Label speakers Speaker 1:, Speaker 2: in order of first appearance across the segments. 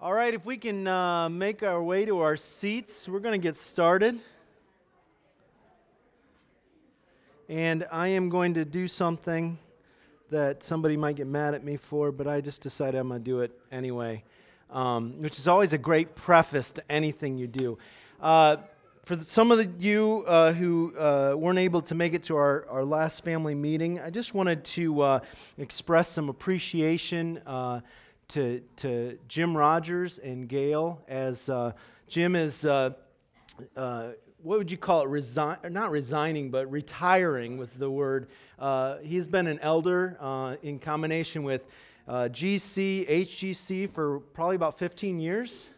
Speaker 1: All right, if we can uh, make our way to our seats, we're going to get started. And I am going to do something that somebody might get mad at me for, but I just decided I'm going to do it anyway, um, which is always a great preface to anything you do. Uh, for some of the, you uh, who uh, weren't able to make it to our, our last family meeting, I just wanted to uh, express some appreciation uh, to, to Jim Rogers and Gail as uh, Jim is, uh, what would you call it, Resign, not resigning, but retiring was the word. he's been an elder in combination with GC, HGC for probably about 15 years.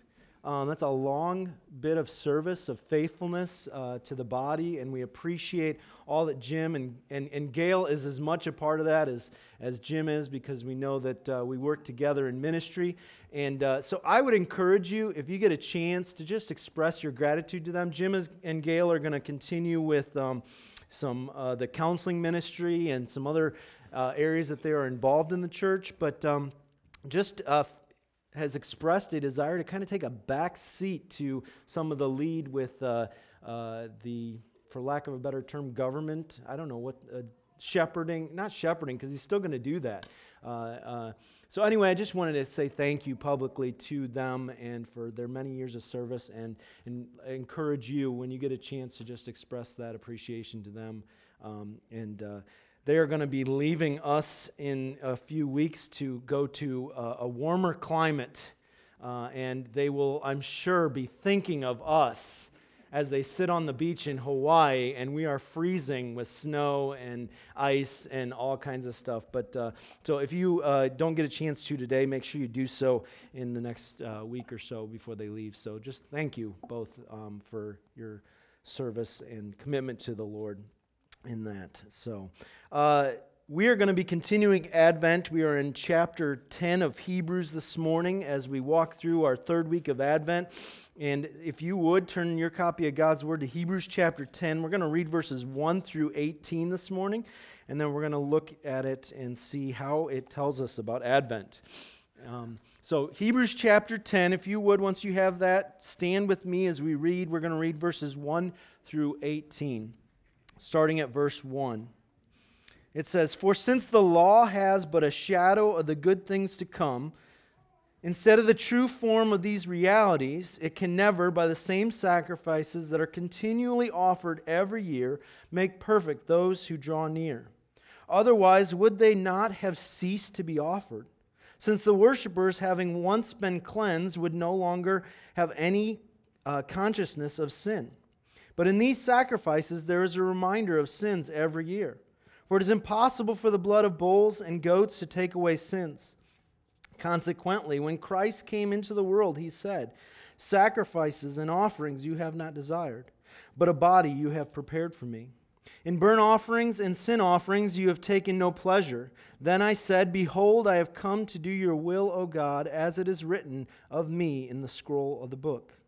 Speaker 1: Um, that's a long bit of service, of faithfulness uh, to the body, and we appreciate all that Jim and, and, and Gail is as much a part of that as, as Jim is because we know that uh, we work together in ministry. And uh, so I would encourage you, if you get a chance, to just express your gratitude to them. Jim is, and Gail are going to continue with um, some uh, the counseling ministry and some other uh, areas that they are involved in the church, but um, just uh, has expressed a desire to kind of take a back seat to some of the lead with uh, uh, the, for lack of a better term, government. I don't know what, uh, shepherding, not shepherding, because he's still going to do that. Uh, uh, so, anyway, I just wanted to say thank you publicly to them and for their many years of service and, and encourage you when you get a chance to just express that appreciation to them. Um, and uh, they are going to be leaving us in a few weeks to go to a, a warmer climate. Uh, and they will, I'm sure, be thinking of us as they sit on the beach in Hawaii and we are freezing with snow and ice and all kinds of stuff. But uh, so if you uh, don't get a chance to today, make sure you do so in the next uh, week or so before they leave. So just thank you both um, for your service and commitment to the Lord in that. So, uh, we are going to be continuing Advent. We are in chapter 10 of Hebrews this morning as we walk through our third week of Advent. And if you would turn your copy of God's Word to Hebrews chapter 10, we're going to read verses 1 through 18 this morning. And then we're going to look at it and see how it tells us about Advent. Um, so, Hebrews chapter 10, if you would, once you have that, stand with me as we read. We're going to read verses 1 through 18 starting at verse 1. It says, For since the law has but a shadow of the good things to come, instead of the true form of these realities, it can never, by the same sacrifices that are continually offered every year, make perfect those who draw near. Otherwise, would they not have ceased to be offered? Since the worshippers, having once been cleansed, would no longer have any uh, consciousness of sin. But in these sacrifices, there is a reminder of sins every year. For it is impossible for the blood of bulls and goats to take away sins. Consequently, when Christ came into the world, he said, Sacrifices and offerings you have not desired, but a body you have prepared for me. In burnt offerings and sin offerings you have taken no pleasure. Then I said, Behold, I have come to do your will, O God, as it is written of me in the scroll of the book.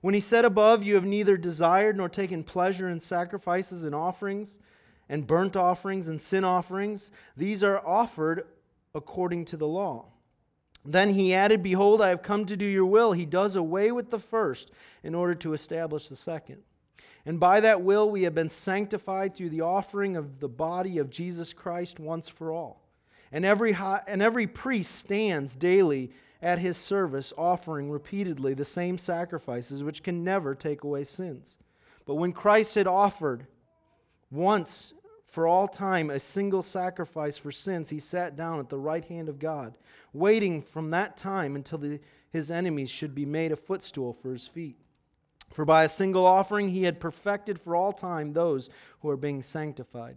Speaker 1: When he said above, You have neither desired nor taken pleasure in sacrifices and offerings, and burnt offerings and sin offerings, these are offered according to the law. Then he added, Behold, I have come to do your will. He does away with the first in order to establish the second. And by that will we have been sanctified through the offering of the body of Jesus Christ once for all. And every, high, and every priest stands daily at his service, offering repeatedly the same sacrifices which can never take away sins. But when Christ had offered once for all time a single sacrifice for sins, he sat down at the right hand of God, waiting from that time until the, his enemies should be made a footstool for his feet. For by a single offering he had perfected for all time those who are being sanctified.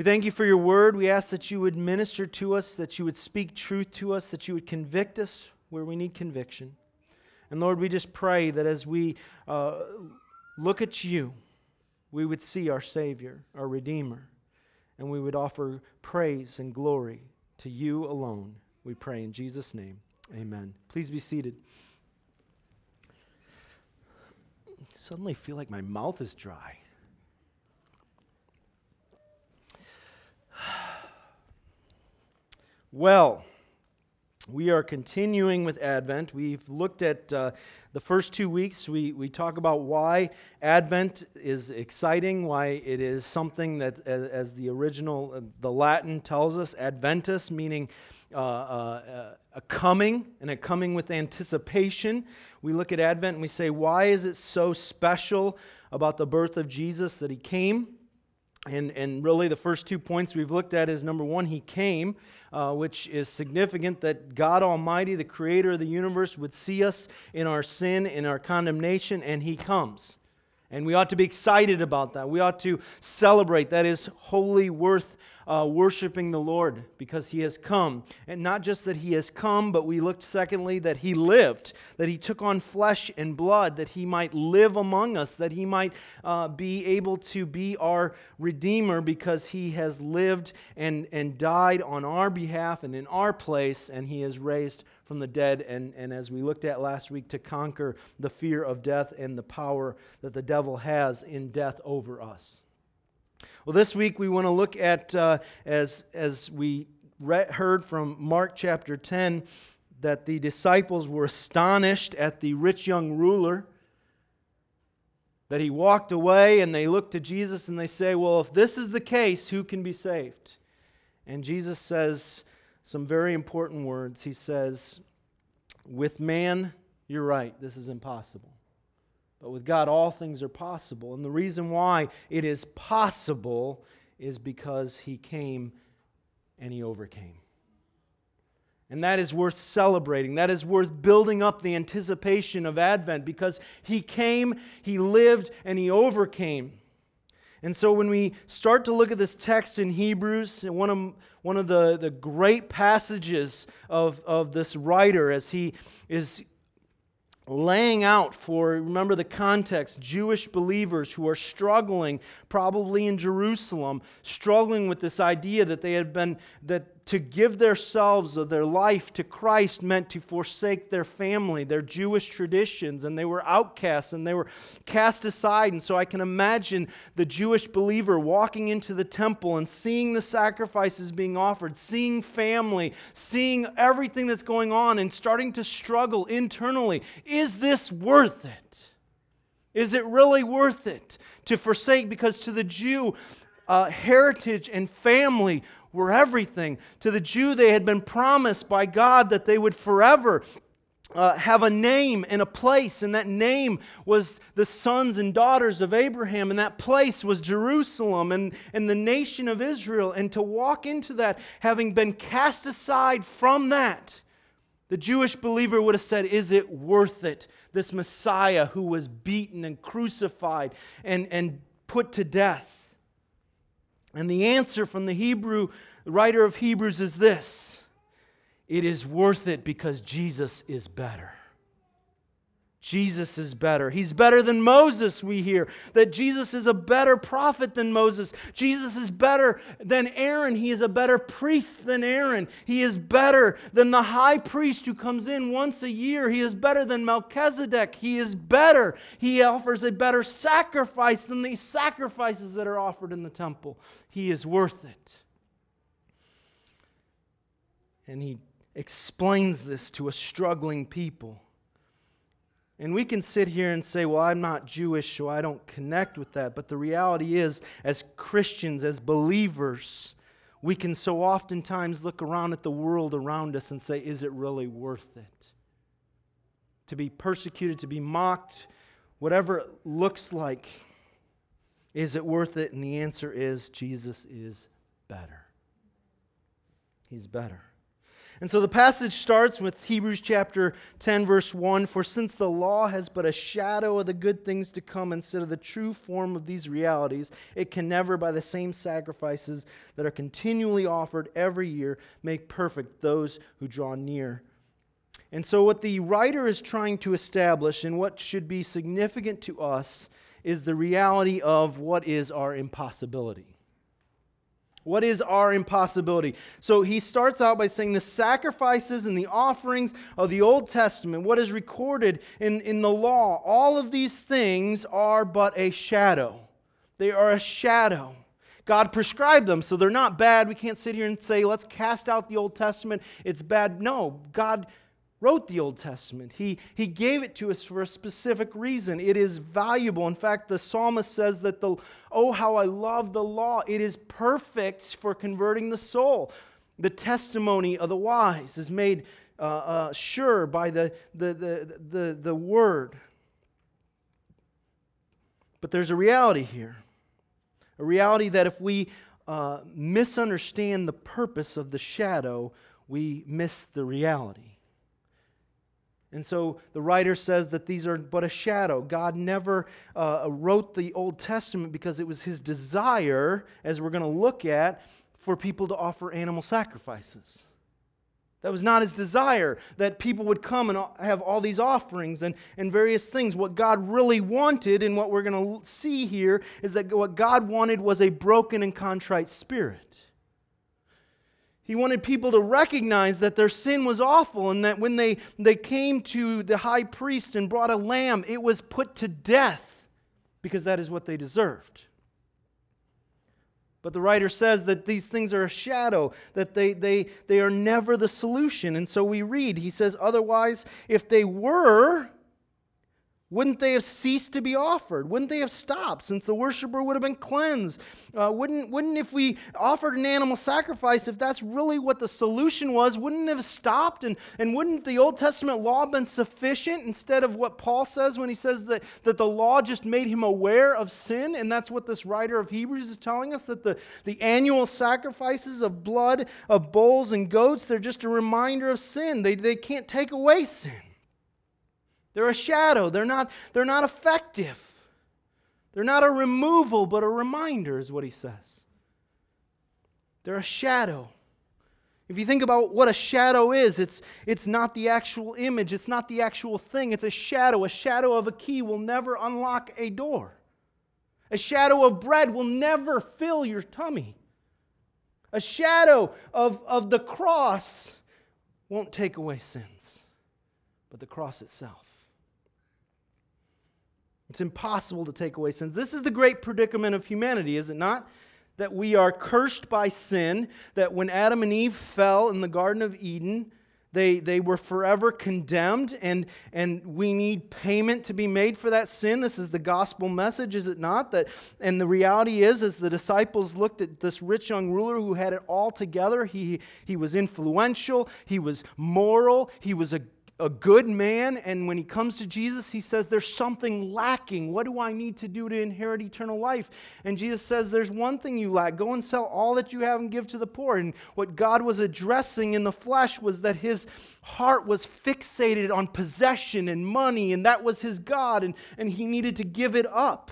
Speaker 1: We thank you for your word. We ask that you would minister to us, that you would speak truth to us, that you would convict us where we need conviction. And Lord, we just pray that as we uh, look at you, we would see our Savior, our Redeemer, and we would offer praise and glory to you alone. We pray in Jesus' name. Amen. Please be seated. I suddenly feel like my mouth is dry. Well, we are continuing with Advent. We've looked at uh, the first two weeks. We, we talk about why Advent is exciting, why it is something that, as, as the original, uh, the Latin tells us, Adventus, meaning uh, uh, a coming and a coming with anticipation. We look at Advent and we say, why is it so special about the birth of Jesus that he came? And, and really, the first two points we've looked at is number one, he came, uh, which is significant that God Almighty, the creator of the universe, would see us in our sin, in our condemnation, and he comes. And we ought to be excited about that. We ought to celebrate. That is wholly worth uh, worshiping the Lord because he has come. And not just that he has come, but we looked, secondly, that he lived, that he took on flesh and blood, that he might live among us, that he might uh, be able to be our Redeemer because he has lived and, and died on our behalf and in our place, and he is raised from the dead, and, and as we looked at last week, to conquer the fear of death and the power that the devil has in death over us. Well, this week we want to look at, uh, as, as we heard from Mark chapter 10, that the disciples were astonished at the rich young ruler. That he walked away and they looked to Jesus and they say, Well, if this is the case, who can be saved? And Jesus says some very important words. He says, With man, you're right, this is impossible. But with God, all things are possible. And the reason why it is possible is because He came and He overcame. And that is worth celebrating. That is worth building up the anticipation of Advent because He came, He lived, and He overcame. And so when we start to look at this text in Hebrews, one of, one of the, the great passages of, of this writer as he is laying out for, remember the context, Jewish believers who are struggling, probably in Jerusalem, struggling with this idea that they had been, that to give themselves of their life to Christ meant to forsake their family, their Jewish traditions, and they were outcasts and they were cast aside. And so I can imagine the Jewish believer walking into the temple and seeing the sacrifices being offered, seeing family, seeing everything that's going on, and starting to struggle internally. Is this worth it? Is it really worth it to forsake? Because to the Jew, uh, heritage and family were everything. To the Jew, they had been promised by God that they would forever uh, have a name and a place, and that name was the sons and daughters of Abraham, and that place was Jerusalem and, and the nation of Israel. And to walk into that, having been cast aside from that, the Jewish believer would have said, Is it worth it? This Messiah who was beaten and crucified and, and put to death. And the answer from the Hebrew writer of Hebrews is this it is worth it because Jesus is better. Jesus is better. He's better than Moses, we hear. That Jesus is a better prophet than Moses. Jesus is better than Aaron. He is a better priest than Aaron. He is better than the high priest who comes in once a year. He is better than Melchizedek. He is better. He offers a better sacrifice than the sacrifices that are offered in the temple. He is worth it. And he explains this to a struggling people. And we can sit here and say, well, I'm not Jewish, so I don't connect with that. But the reality is, as Christians, as believers, we can so oftentimes look around at the world around us and say, is it really worth it? To be persecuted, to be mocked, whatever it looks like, is it worth it? And the answer is Jesus is better. He's better. And so the passage starts with Hebrews chapter 10, verse 1 For since the law has but a shadow of the good things to come instead of the true form of these realities, it can never, by the same sacrifices that are continually offered every year, make perfect those who draw near. And so, what the writer is trying to establish and what should be significant to us is the reality of what is our impossibility. What is our impossibility? So he starts out by saying the sacrifices and the offerings of the Old Testament, what is recorded in, in the law, all of these things are but a shadow. They are a shadow. God prescribed them, so they're not bad. We can't sit here and say, let's cast out the Old Testament. It's bad. No, God wrote the Old Testament. He, he gave it to us for a specific reason. It is valuable. In fact, the psalmist says that the oh how I love the law. It is perfect for converting the soul. The testimony of the wise is made uh, uh, sure by the, the, the, the, the word. But there's a reality here. A reality that if we uh, misunderstand the purpose of the shadow, we miss the reality. And so the writer says that these are but a shadow. God never uh, wrote the Old Testament because it was his desire, as we're going to look at, for people to offer animal sacrifices. That was not his desire that people would come and have all these offerings and, and various things. What God really wanted, and what we're going to see here, is that what God wanted was a broken and contrite spirit. He wanted people to recognize that their sin was awful and that when they, they came to the high priest and brought a lamb, it was put to death because that is what they deserved. But the writer says that these things are a shadow, that they, they, they are never the solution. And so we read, he says, otherwise, if they were, wouldn't they have ceased to be offered? Wouldn't they have stopped since the worshiper would have been cleansed? Uh, wouldn't, wouldn't, if we offered an animal sacrifice, if that's really what the solution was, wouldn't it have stopped? And, and wouldn't the Old Testament law been sufficient instead of what Paul says when he says that, that the law just made him aware of sin? And that's what this writer of Hebrews is telling us that the, the annual sacrifices of blood of bulls and goats, they're just a reminder of sin. They, they can't take away sin. They're a shadow. They're not, they're not effective. They're not a removal, but a reminder, is what he says. They're a shadow. If you think about what a shadow is, it's, it's not the actual image, it's not the actual thing, it's a shadow. A shadow of a key will never unlock a door. A shadow of bread will never fill your tummy. A shadow of, of the cross won't take away sins, but the cross itself. It's impossible to take away sins. This is the great predicament of humanity, is it not? That we are cursed by sin, that when Adam and Eve fell in the Garden of Eden, they, they were forever condemned, and, and we need payment to be made for that sin. This is the gospel message, is it not? That, and the reality is, as the disciples looked at this rich young ruler who had it all together, he, he was influential, he was moral, he was a a good man, and when he comes to Jesus, he says, There's something lacking. What do I need to do to inherit eternal life? And Jesus says, There's one thing you lack. Go and sell all that you have and give to the poor. And what God was addressing in the flesh was that his heart was fixated on possession and money, and that was his God, and, and he needed to give it up.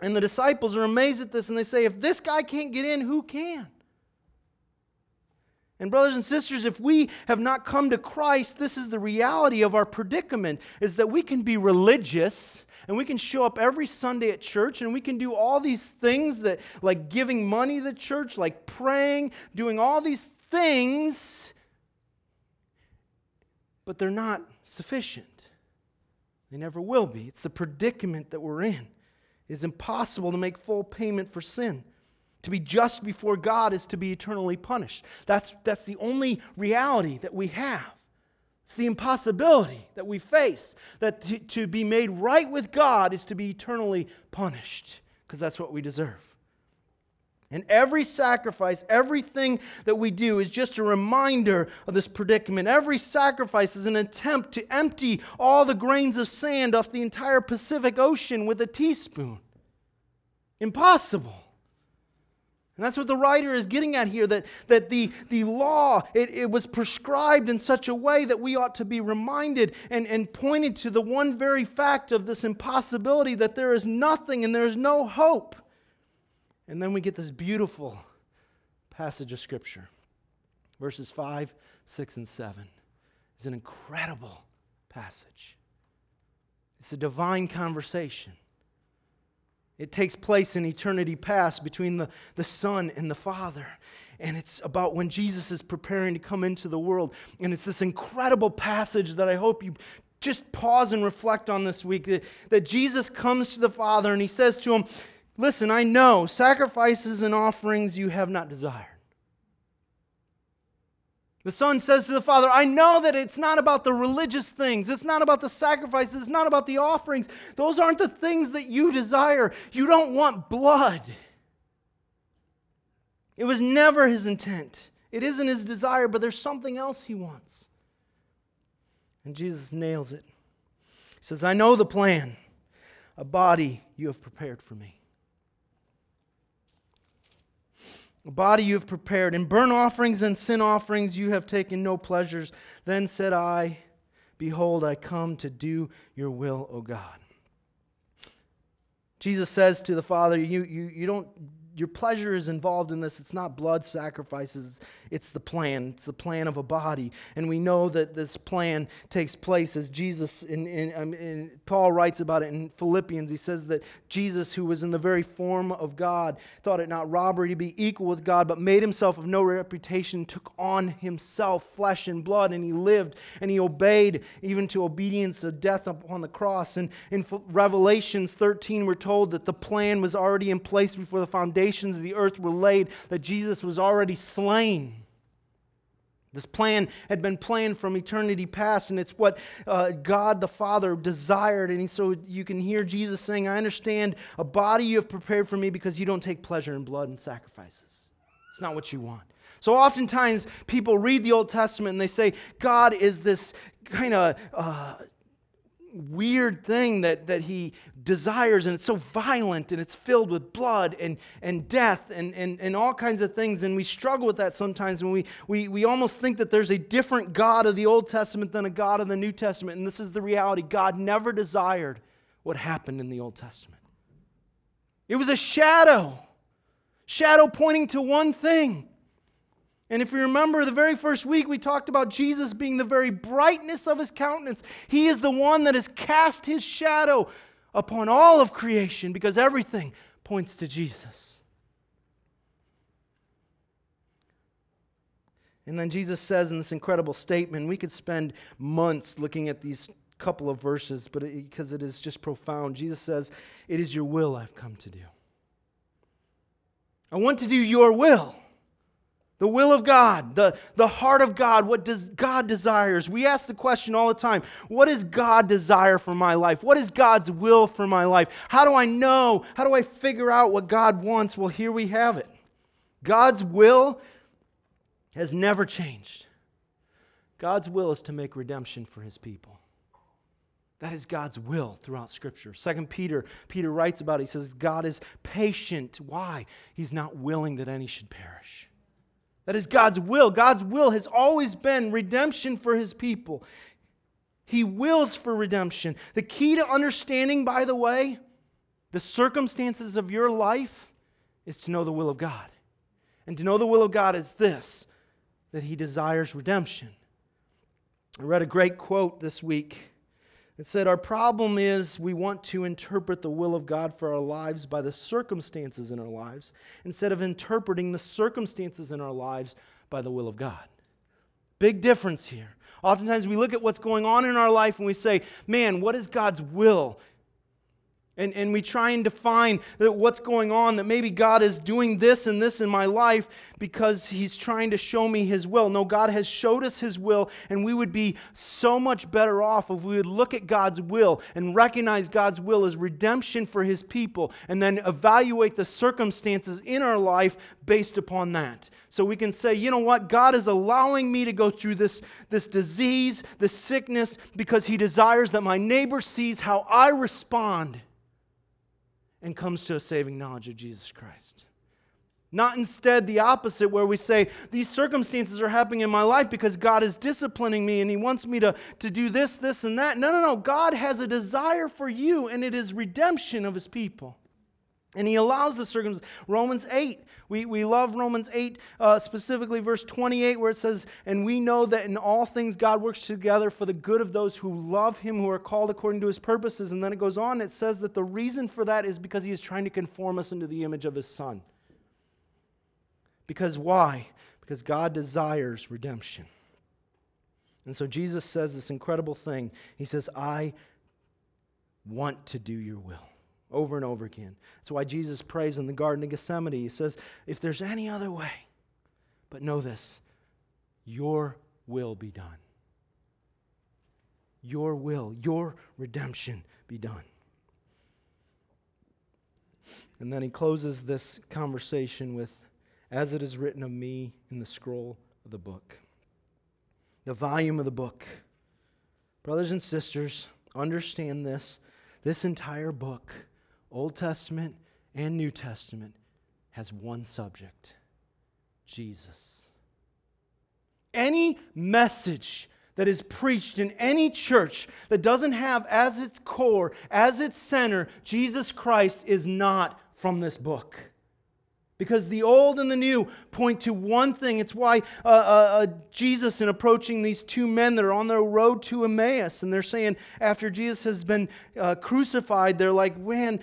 Speaker 1: And the disciples are amazed at this, and they say, If this guy can't get in, who can? And brothers and sisters, if we have not come to Christ, this is the reality of our predicament is that we can be religious and we can show up every Sunday at church and we can do all these things that like giving money to the church, like praying, doing all these things, but they're not sufficient. They never will be. It's the predicament that we're in. It is impossible to make full payment for sin. To be just before God is to be eternally punished. That's, that's the only reality that we have. It's the impossibility that we face that to, to be made right with God is to be eternally punished because that's what we deserve. And every sacrifice, everything that we do is just a reminder of this predicament. Every sacrifice is an attempt to empty all the grains of sand off the entire Pacific Ocean with a teaspoon. Impossible. And that's what the writer is getting at here that, that the, the law, it, it was prescribed in such a way that we ought to be reminded and, and pointed to the one very fact of this impossibility that there is nothing and there is no hope. And then we get this beautiful passage of Scripture verses 5, 6, and 7. is an incredible passage. It's a divine conversation. It takes place in eternity past between the, the Son and the Father. And it's about when Jesus is preparing to come into the world. And it's this incredible passage that I hope you just pause and reflect on this week that, that Jesus comes to the Father and he says to him, Listen, I know sacrifices and offerings you have not desired. The Son says to the Father, I know that it's not about the religious things. It's not about the sacrifices. It's not about the offerings. Those aren't the things that you desire. You don't want blood. It was never his intent. It isn't his desire, but there's something else he wants. And Jesus nails it. He says, I know the plan, a body you have prepared for me. A body you have prepared. In burnt offerings and sin offerings you have taken no pleasures. Then said I, Behold, I come to do your will, O God. Jesus says to the Father, You, you, you don't your pleasure is involved in this. It's not blood sacrifices, it's the plan. It's the plan of a body. And we know that this plan takes place as Jesus, in, in, um, in, Paul writes about it in Philippians. He says that Jesus, who was in the very form of God, thought it not robbery to be equal with God, but made himself of no reputation, took on himself flesh and blood, and he lived and he obeyed even to obedience of death upon the cross. And in Revelations 13, we're told that the plan was already in place before the foundations of the earth were laid, that Jesus was already slain. This plan had been planned from eternity past, and it's what uh, God the Father desired. And so you can hear Jesus saying, I understand a body you have prepared for me because you don't take pleasure in blood and sacrifices. It's not what you want. So oftentimes people read the Old Testament and they say, God is this kind of. Uh, weird thing that, that he desires, and it's so violent and it's filled with blood and, and death and, and, and all kinds of things. And we struggle with that sometimes when we, we, we almost think that there's a different God of the Old Testament than a God of the New Testament. And this is the reality God never desired what happened in the Old Testament, it was a shadow, shadow pointing to one thing and if you remember the very first week, we talked about Jesus being the very brightness of his countenance. He is the one that has cast his shadow upon all of creation because everything points to Jesus. And then Jesus says in this incredible statement, we could spend months looking at these couple of verses, but because it, it is just profound. Jesus says, It is your will I've come to do. I want to do your will. The will of God, the, the heart of God, what does God desires? We ask the question all the time what does God desire for my life? What is God's will for my life? How do I know? How do I figure out what God wants? Well, here we have it. God's will has never changed. God's will is to make redemption for his people. That is God's will throughout Scripture. Second Peter, Peter writes about it. He says, God is patient. Why? He's not willing that any should perish that is God's will. God's will has always been redemption for his people. He wills for redemption. The key to understanding, by the way, the circumstances of your life is to know the will of God. And to know the will of God is this that he desires redemption. I read a great quote this week it said, Our problem is we want to interpret the will of God for our lives by the circumstances in our lives instead of interpreting the circumstances in our lives by the will of God. Big difference here. Oftentimes we look at what's going on in our life and we say, Man, what is God's will? And, and we try and define that what's going on, that maybe God is doing this and this in my life because He's trying to show me His will. No, God has showed us His will, and we would be so much better off if we would look at God's will and recognize God's will as redemption for His people, and then evaluate the circumstances in our life based upon that. So we can say, you know what? God is allowing me to go through this, this disease, this sickness, because He desires that my neighbor sees how I respond and comes to a saving knowledge of Jesus Christ. Not instead the opposite, where we say, These circumstances are happening in my life because God is disciplining me and He wants me to, to do this, this, and that. No, no, no. God has a desire for you, and it is redemption of His people. And he allows the circumcision. Romans 8. We, we love Romans 8, uh, specifically verse 28, where it says, And we know that in all things God works together for the good of those who love him, who are called according to his purposes. And then it goes on, it says that the reason for that is because he is trying to conform us into the image of his son. Because why? Because God desires redemption. And so Jesus says this incredible thing. He says, I want to do your will over and over again. That's why Jesus prays in the Garden of Gethsemane. He says, If there's any other way, but know this, your will be done. Your will, your redemption be done. And then he closes this conversation with, As it is written of me in the scroll of the book, the volume of the book. Brothers and sisters, understand this. This entire book Old Testament and New Testament, has one subject Jesus. Any message that is preached in any church that doesn't have as its core, as its center, Jesus Christ is not from this book. Because the old and the new point to one thing. It's why uh, uh, uh, Jesus, in approaching these two men that are on their road to Emmaus, and they're saying, after Jesus has been uh, crucified, they're like, man,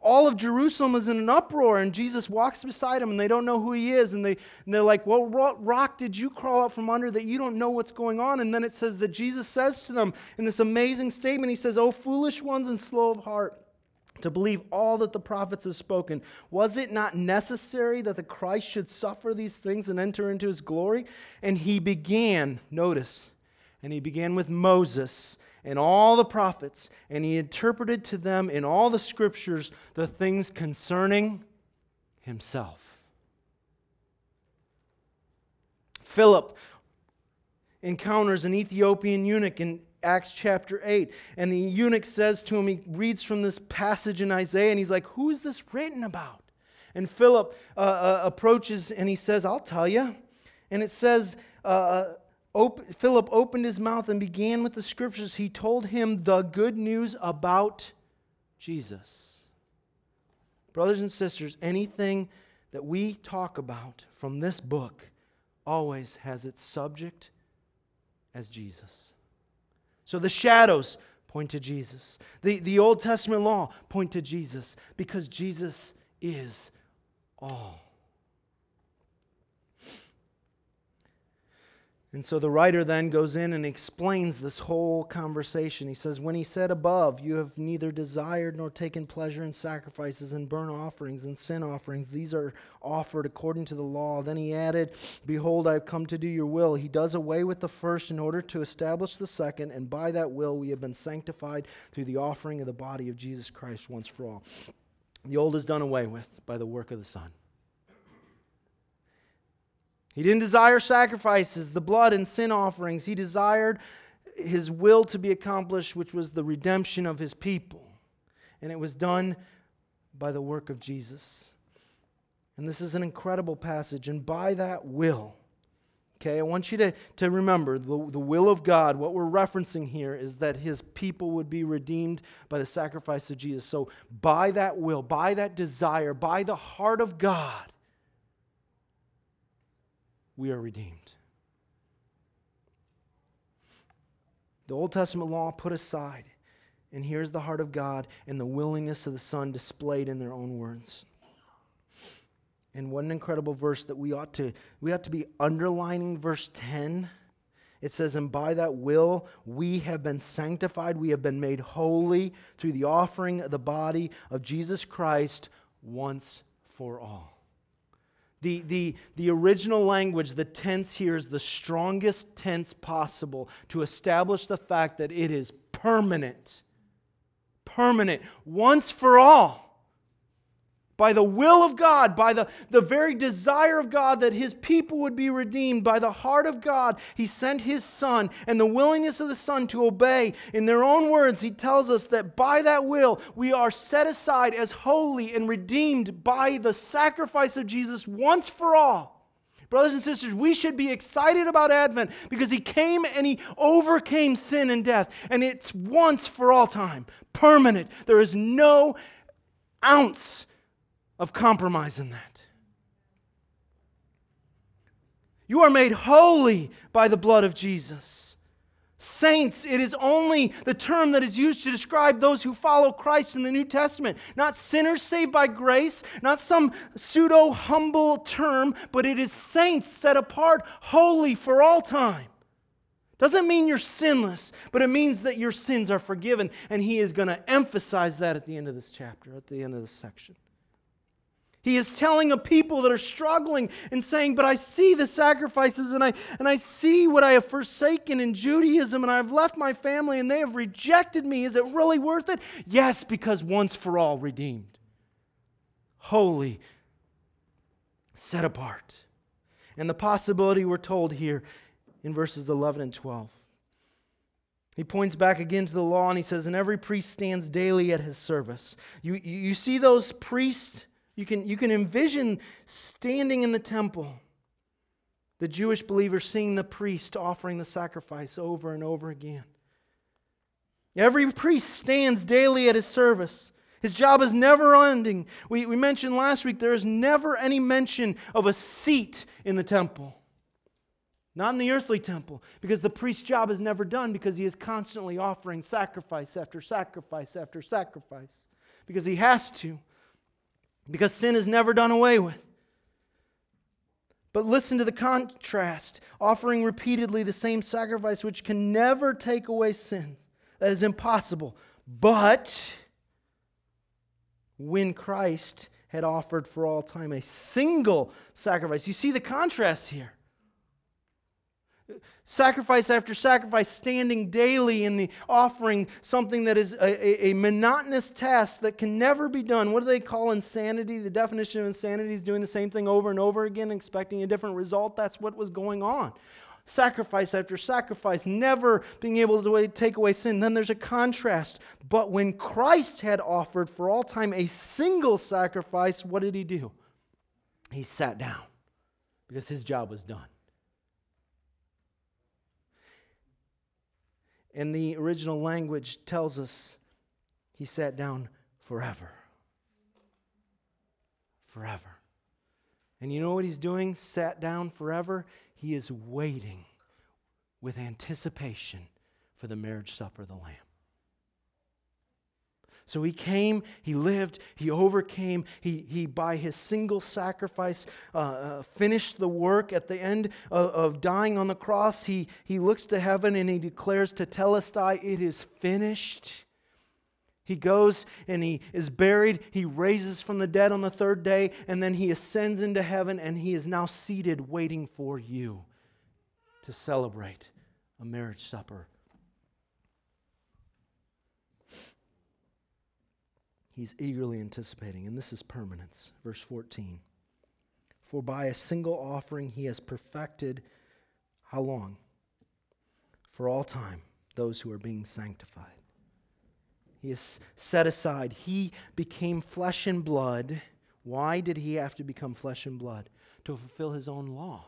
Speaker 1: all of Jerusalem is in an uproar, and Jesus walks beside them, and they don't know who he is. And, they, and they're like, Well, what rock did you crawl out from under that you don't know what's going on? And then it says that Jesus says to them in this amazing statement, He says, Oh, foolish ones and slow of heart to believe all that the prophets have spoken. Was it not necessary that the Christ should suffer these things and enter into his glory? And he began, notice, and he began with Moses and all the prophets, and he interpreted to them in all the scriptures the things concerning himself. Philip encounters an Ethiopian eunuch in Acts chapter 8. And the eunuch says to him, he reads from this passage in Isaiah, and he's like, Who is this written about? And Philip uh, uh, approaches and he says, I'll tell you. And it says, uh, uh op- Philip opened his mouth and began with the scriptures. He told him the good news about Jesus. Brothers and sisters, anything that we talk about from this book always has its subject as Jesus. So the shadows point to Jesus. The, the Old Testament law point to Jesus because Jesus is all. And so the writer then goes in and explains this whole conversation. He says, When he said above, You have neither desired nor taken pleasure in sacrifices and burnt offerings and sin offerings, these are offered according to the law. Then he added, Behold, I have come to do your will. He does away with the first in order to establish the second, and by that will we have been sanctified through the offering of the body of Jesus Christ once for all. The old is done away with by the work of the Son. He didn't desire sacrifices, the blood and sin offerings. He desired his will to be accomplished, which was the redemption of his people. And it was done by the work of Jesus. And this is an incredible passage. And by that will, okay, I want you to, to remember the, the will of God, what we're referencing here is that his people would be redeemed by the sacrifice of Jesus. So, by that will, by that desire, by the heart of God, we are redeemed. The Old Testament law put aside, and here's the heart of God and the willingness of the Son displayed in their own words. And what an incredible verse that we ought to we ought to be underlining verse 10. It says, And by that will we have been sanctified, we have been made holy through the offering of the body of Jesus Christ once for all. The, the, the original language, the tense here is the strongest tense possible to establish the fact that it is permanent. Permanent, once for all by the will of God, by the, the very desire of God that his people would be redeemed, by the heart of God, he sent his son and the willingness of the son to obey. In their own words, he tells us that by that will, we are set aside as holy and redeemed by the sacrifice of Jesus once for all. Brothers and sisters, we should be excited about Advent because he came and he overcame sin and death, and it's once for all time, permanent. There is no ounce of compromising that. You are made holy by the blood of Jesus. Saints, it is only the term that is used to describe those who follow Christ in the New Testament. Not sinners saved by grace, not some pseudo humble term, but it is saints set apart, holy for all time. Doesn't mean you're sinless, but it means that your sins are forgiven. And he is going to emphasize that at the end of this chapter, at the end of this section. He is telling a people that are struggling and saying, But I see the sacrifices and I, and I see what I have forsaken in Judaism and I've left my family and they have rejected me. Is it really worth it? Yes, because once for all redeemed, holy, set apart. And the possibility we're told here in verses 11 and 12. He points back again to the law and he says, And every priest stands daily at his service. You, you see those priests you can, you can envision standing in the temple, the Jewish believer seeing the priest offering the sacrifice over and over again. Every priest stands daily at his service. His job is never ending. We, we mentioned last week there is never any mention of a seat in the temple. Not in the earthly temple, because the priest's job is never done because he is constantly offering sacrifice after sacrifice after sacrifice, because he has to because sin is never done away with. But listen to the contrast offering repeatedly the same sacrifice, which can never take away sin. That is impossible. But when Christ had offered for all time a single sacrifice, you see the contrast here sacrifice after sacrifice, standing daily in the offering something that is a, a, a, monotonous task that can never be done. What do they call insanity? The definition of insanity is doing the same thing over and over again, expecting a different result. That's what was going on. Sacrifice after sacrifice, never being able to take away sin. Then there's a contrast. But when Christ had offered for all time a single sacrifice, what did he do? He sat down because his job was done. And the original language tells us he sat down forever. Forever. And you know what he's doing? Sat down forever? He is waiting with anticipation for the marriage supper of the Lamb. So he came, he lived, he overcame, he, he by his single sacrifice uh, uh, finished the work. At the end of, of, dying on the cross, he, he looks to heaven and he declares tetelestai, It is finished. He goes and he is buried. He raises from the dead on the third day, and then he ascends into heaven, and he is now seated waiting for you to celebrate a marriage supper he's eagerly anticipating. And this is permanence. Verse 14. For by a single offering he has perfected how long? For all time, those who are being sanctified. He is set aside. He became flesh and blood. Why did he have to become flesh and blood? To fulfill his own law.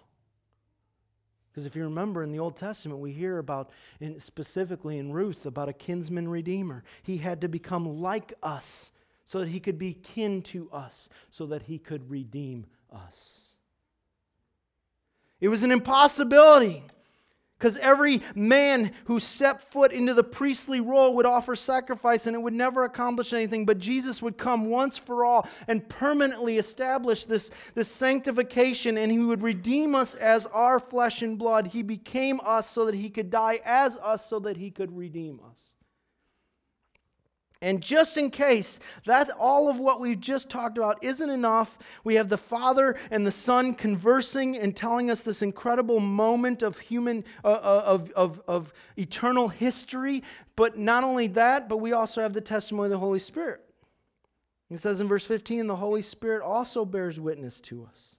Speaker 1: Because if you remember in the Old Testament, we hear about, in, specifically in Ruth, about a kinsman redeemer. He had to become like us so that he could be kin to us, so that he could redeem us. It was an impossibility because every man who stepped foot into the priestly role would offer sacrifice and it would never accomplish anything. But Jesus would come once for all and permanently establish this, this sanctification and he would redeem us as our flesh and blood. He became us so that he could die as us so that he could redeem us. And just in case that all of what we've just talked about isn't enough, we have the Father and the Son conversing and telling us this incredible moment of human, uh, uh, of, of, of eternal history. But not only that, but we also have the testimony of the Holy Spirit. It says in verse 15, the Holy Spirit also bears witness to us.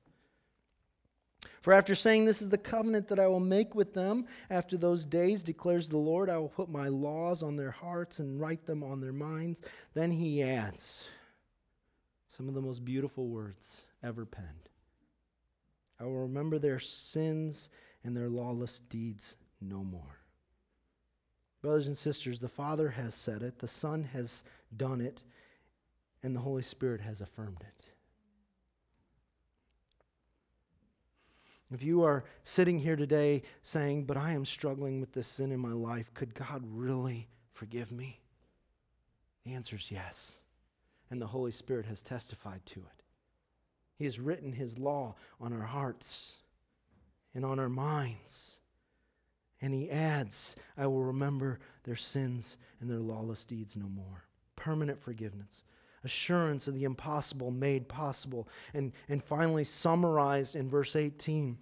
Speaker 1: For after saying, This is the covenant that I will make with them after those days, declares the Lord, I will put my laws on their hearts and write them on their minds. Then he adds some of the most beautiful words ever penned I will remember their sins and their lawless deeds no more. Brothers and sisters, the Father has said it, the Son has done it, and the Holy Spirit has affirmed it. If you are sitting here today saying, But I am struggling with this sin in my life, could God really forgive me? The answer is yes. And the Holy Spirit has testified to it. He has written His law on our hearts and on our minds. And He adds, I will remember their sins and their lawless deeds no more. Permanent forgiveness assurance of the impossible made possible. And, and finally, summarized in verse 18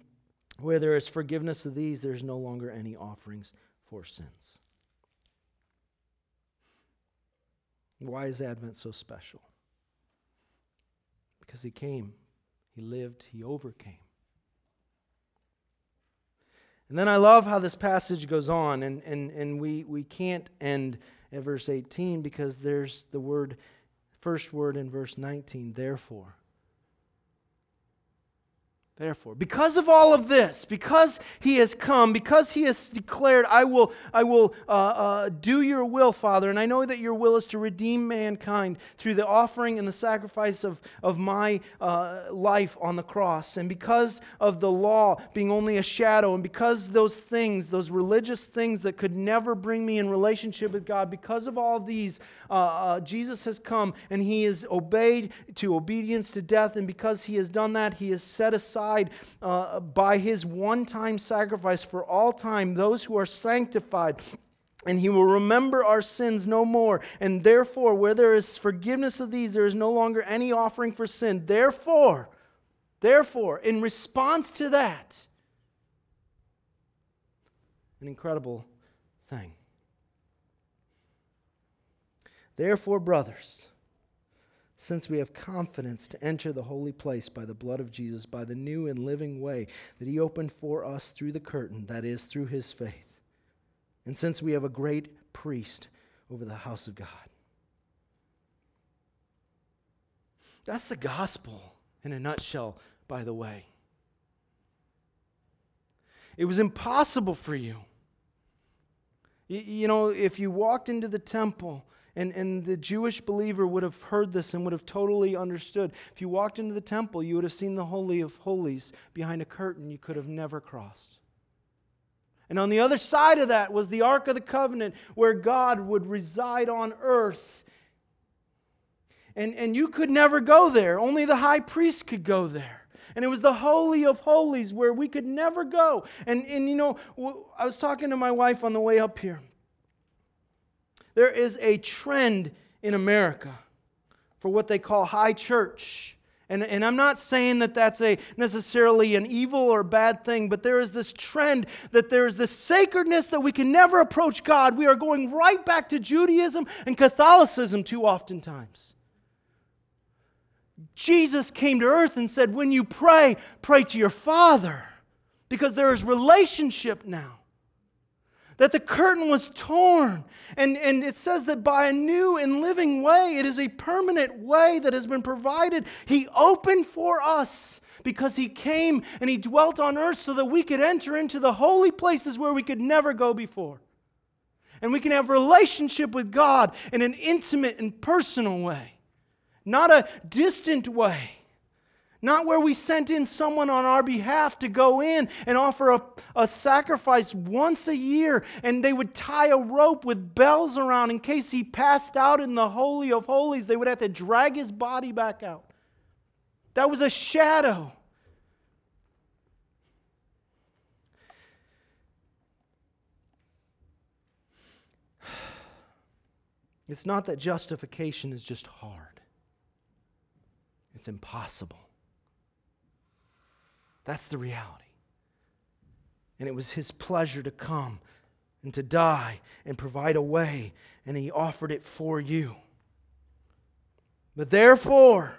Speaker 1: where there is forgiveness of these, there's no longer any offerings for sins. Why is Advent so special? Because he came, he lived, he overcame. And then I love how this passage goes on, and, and, and we, we can't end at verse 18 because there's the word first word in verse 19, therefore. Therefore, because of all of this, because he has come, because he has declared, I will, I will uh, uh, do your will, Father, and I know that your will is to redeem mankind through the offering and the sacrifice of, of my uh, life on the cross, and because of the law being only a shadow, and because those things, those religious things that could never bring me in relationship with God, because of all these, uh, uh, Jesus has come and he is obeyed to obedience to death, and because he has done that, he has set aside aside uh, by his one time sacrifice for all time those who are sanctified and he will remember our sins no more. And therefore, where there is forgiveness of these, there is no longer any offering for sin. Therefore, therefore, in response to that, an incredible thing. Therefore, brothers, since we have confidence to enter the holy place by the blood of Jesus, by the new and living way that he opened for us through the curtain, that is, through his faith. And since we have a great priest over the house of God. That's the gospel in a nutshell, by the way. It was impossible for you. You know, if you walked into the temple and, and the Jewish believer would have heard this and would have totally understood. If you walked into the temple, you would have seen the Holy of Holies behind a curtain you could have never crossed. And on the other side of that was the Ark of the Covenant, where God would reside on earth. And, and you could never go there, only the high priest could go there. And it was the Holy of Holies where we could never go. And, and you know, I was talking to my wife on the way up here. There is a trend in America for what they call high church. And, and I'm not saying that that's a necessarily an evil or bad thing, but there is this trend that there is this sacredness that we can never approach God. We are going right back to Judaism and Catholicism too oftentimes. Jesus came to earth and said, When you pray, pray to your Father, because there is relationship now that the curtain was torn. And, and it says that by a new and living way, it is a permanent way that has been provided. He opened for us because He came and He dwelt on earth so that we could enter into the holy places where we could never go before. And we can have relationship with God in an intimate and personal way, not a distant way. Not where we sent in someone on our behalf to go in and offer a, a sacrifice once a year, and they would tie a rope with bells around in case he passed out in the Holy of Holies. They would have to drag his body back out. That was a shadow. It's not that justification is just hard, it's impossible. That's the reality. And it was his pleasure to come and to die and provide a way, and he offered it for you. But therefore,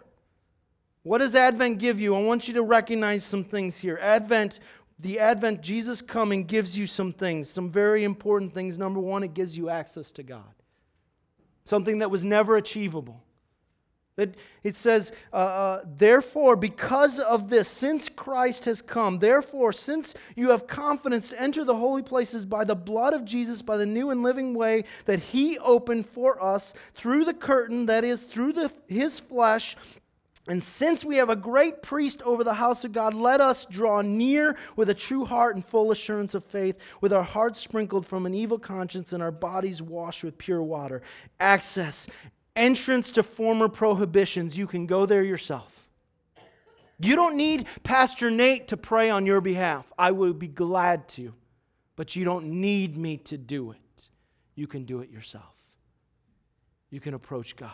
Speaker 1: what does Advent give you? I want you to recognize some things here. Advent, the Advent, Jesus coming, gives you some things, some very important things. Number one, it gives you access to God, something that was never achievable. It says, uh, uh, therefore, because of this, since Christ has come, therefore, since you have confidence to enter the holy places by the blood of Jesus, by the new and living way that he opened for us through the curtain, that is, through the, his flesh, And since we have a great priest over the house of God, let us draw near with a true heart and full assurance of faith, with our hearts sprinkled from an evil conscience and our bodies washed with pure water. Access, entrance to former prohibitions. You can go there yourself. You don't need Pastor Nate to pray on your behalf. I would be glad to, but you don't need me to do it. You can do it yourself. You can approach God.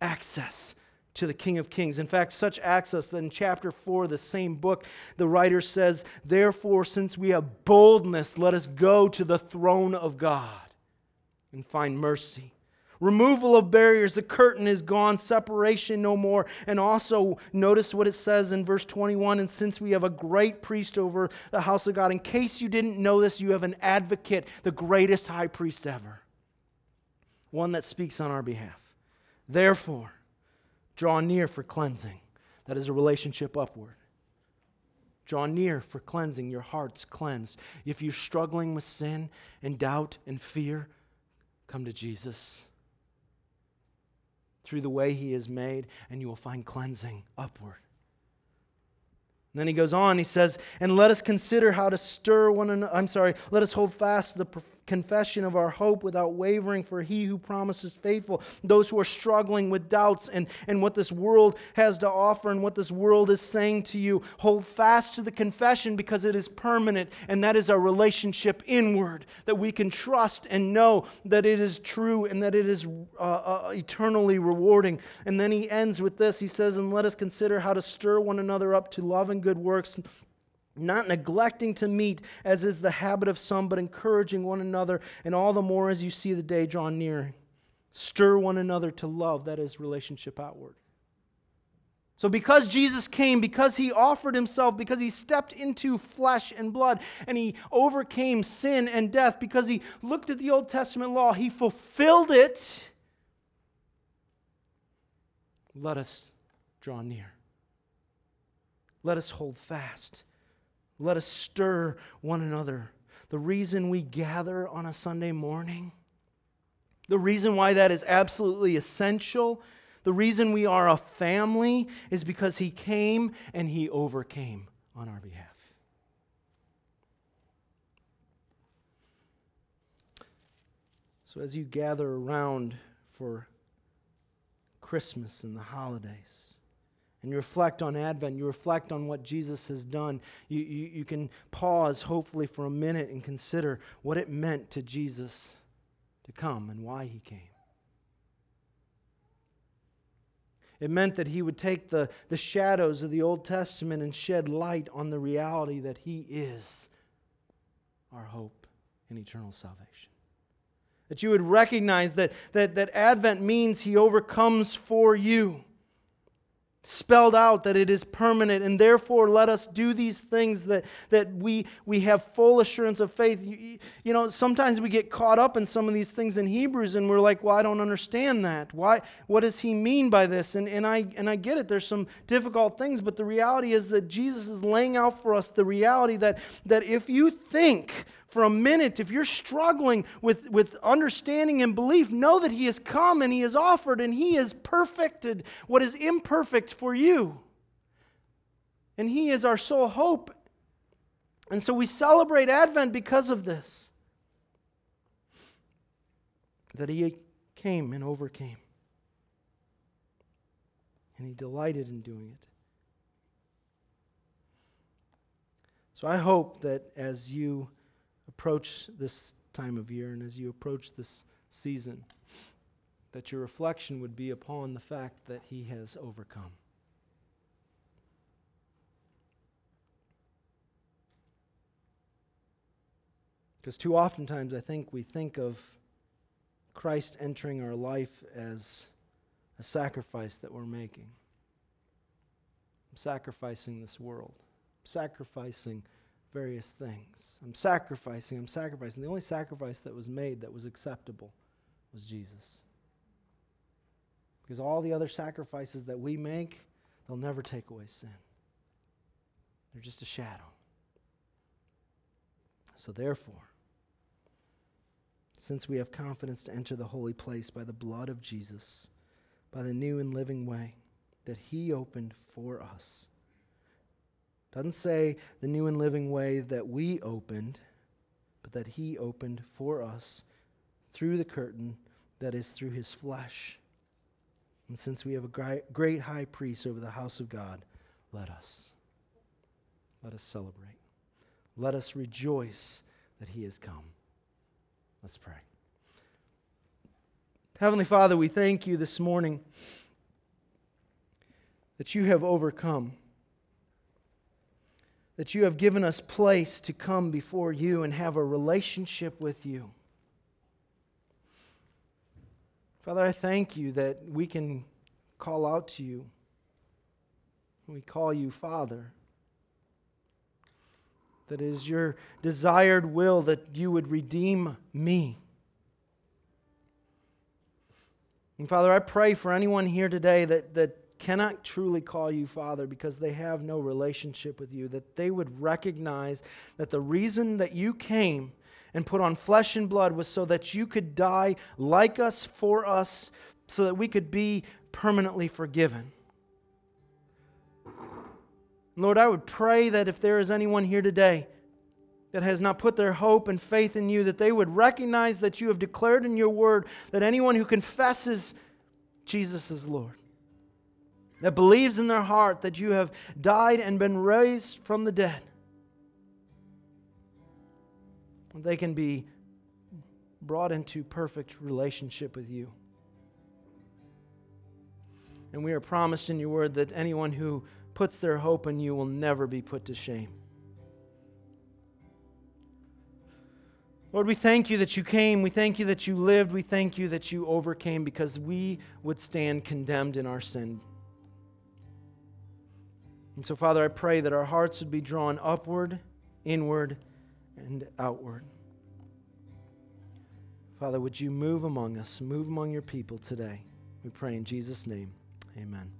Speaker 1: Access to the King of Kings. In fact, such access that in chapter 4 of the same book, the writer says, Therefore, since we have boldness, let us go to the throne of God and find mercy. Removal of barriers, the curtain is gone, separation no more. And also, notice what it says in verse 21 And since we have a great priest over the house of God, in case you didn't know this, you have an advocate, the greatest high priest ever, one that speaks on our behalf. Therefore, Draw near for cleansing. That is a relationship upward. Draw near for cleansing, your heart's cleansed. If you're struggling with sin and doubt and fear, come to Jesus. Through the way he is made, and you will find cleansing upward. And then he goes on, he says, And let us consider how to stir one another. I'm sorry, let us hold fast the confession of our hope without wavering, for he who promises faithful. Those who are struggling with doubts and, and what this world has to offer and what this world is saying to you, hold fast to the confession because it is permanent, and that is our relationship inward, that we can trust and know that it is true and that it is uh, uh, eternally rewarding. And then he ends with this he says, And let us consider how to stir one another up to love and good works not neglecting to meet, as is the habit of some, but encouraging one another, and all the more as you see the day draw near. Stir one another to love, that is relationship outward. So, because Jesus came, because he offered himself, because he stepped into flesh and blood, and he overcame sin and death, because he looked at the Old Testament law, he fulfilled it. Let us draw near. Let us hold fast let us stir one another. The reason we gather on a Sunday morning, the reason why that is absolutely essential, the reason we are a family is because He came and He overcame on our behalf. So, as you gather around for Christmas and the holidays, and you reflect on Advent, you reflect on what Jesus has done, you, you, you can pause, hopefully, for a minute and consider what it meant to Jesus to come and why he came. It meant that he would take the, the shadows of the Old Testament and shed light on the reality that he is our hope and eternal salvation. That you would recognize that, that, that Advent means he overcomes for you spelled out that it is permanent and therefore let us do these things that, that we, we have full assurance of faith. You, you, know sometimes we get caught up in some of these things in hebrews and we're like well i don't understand that. Why what does he mean by this? And, and i and i get it. There's some difficult things but the reality is that jesus is laying out for us the reality that that if you think for a minute, if you're struggling with, with understing and belief, know that He has come and He has offered and He has perfected what is imperfect for you. And He is our sole hope. And so we celebrate Advent because of this that He came and overcame. And He delighted in doing it. So I hope that as you approach this time of year and as you approach this season, that your reflection would be upon the fact that He has overcome. Because too oftentimes I think we think of Christ entering our life as a sacrifice that we're making. I'm sacrificing this world, I'm sacrificing various things. I'm sacrificing, I'm sacrificing. The only sacrifice that was made that was acceptable was Jesus. Because all the other sacrifices that we make, they'll never take away sin. They're just a shadow. So, therefore, since we have confidence to enter the holy place by the blood of Jesus, by the new and living way, that He opened for us. Doesn't say the new and living way that we opened, but that He opened for us through the curtain that is through His flesh. And since we have a great high priest over the house of God, let us. Let us celebrate. Let us rejoice that He has come. Let's pray. Heavenly Father, we thank you this morning that you have overcome, that you have given us place to come before you and have a relationship with you. Father, I thank you that we can call out to you. We call you Father. That is your desired will that you would redeem me. And Father, I pray for anyone here today that, that cannot truly call you Father because they have no relationship with you, that they would recognize that the reason that you came and put on flesh and blood was so that you could die like us for us, so that we could be permanently forgiven. Lord, I would pray that if there is anyone here today that has not put their hope and faith in you, that they would recognize that you have declared in your word that anyone who confesses Jesus is Lord, that believes in their heart that you have died and been raised from the dead, they can be brought into perfect relationship with you. And we are promised in your word that anyone who puts their hope in you will never be put to shame. Lord, we thank you that you came. We thank you that you lived. We thank you that you overcame because we would stand condemned in our sin. And so, Father, I pray that our hearts would be drawn upward, inward, and outward. Father, would you move among us, move among your people today? We pray in Jesus' name. Amen.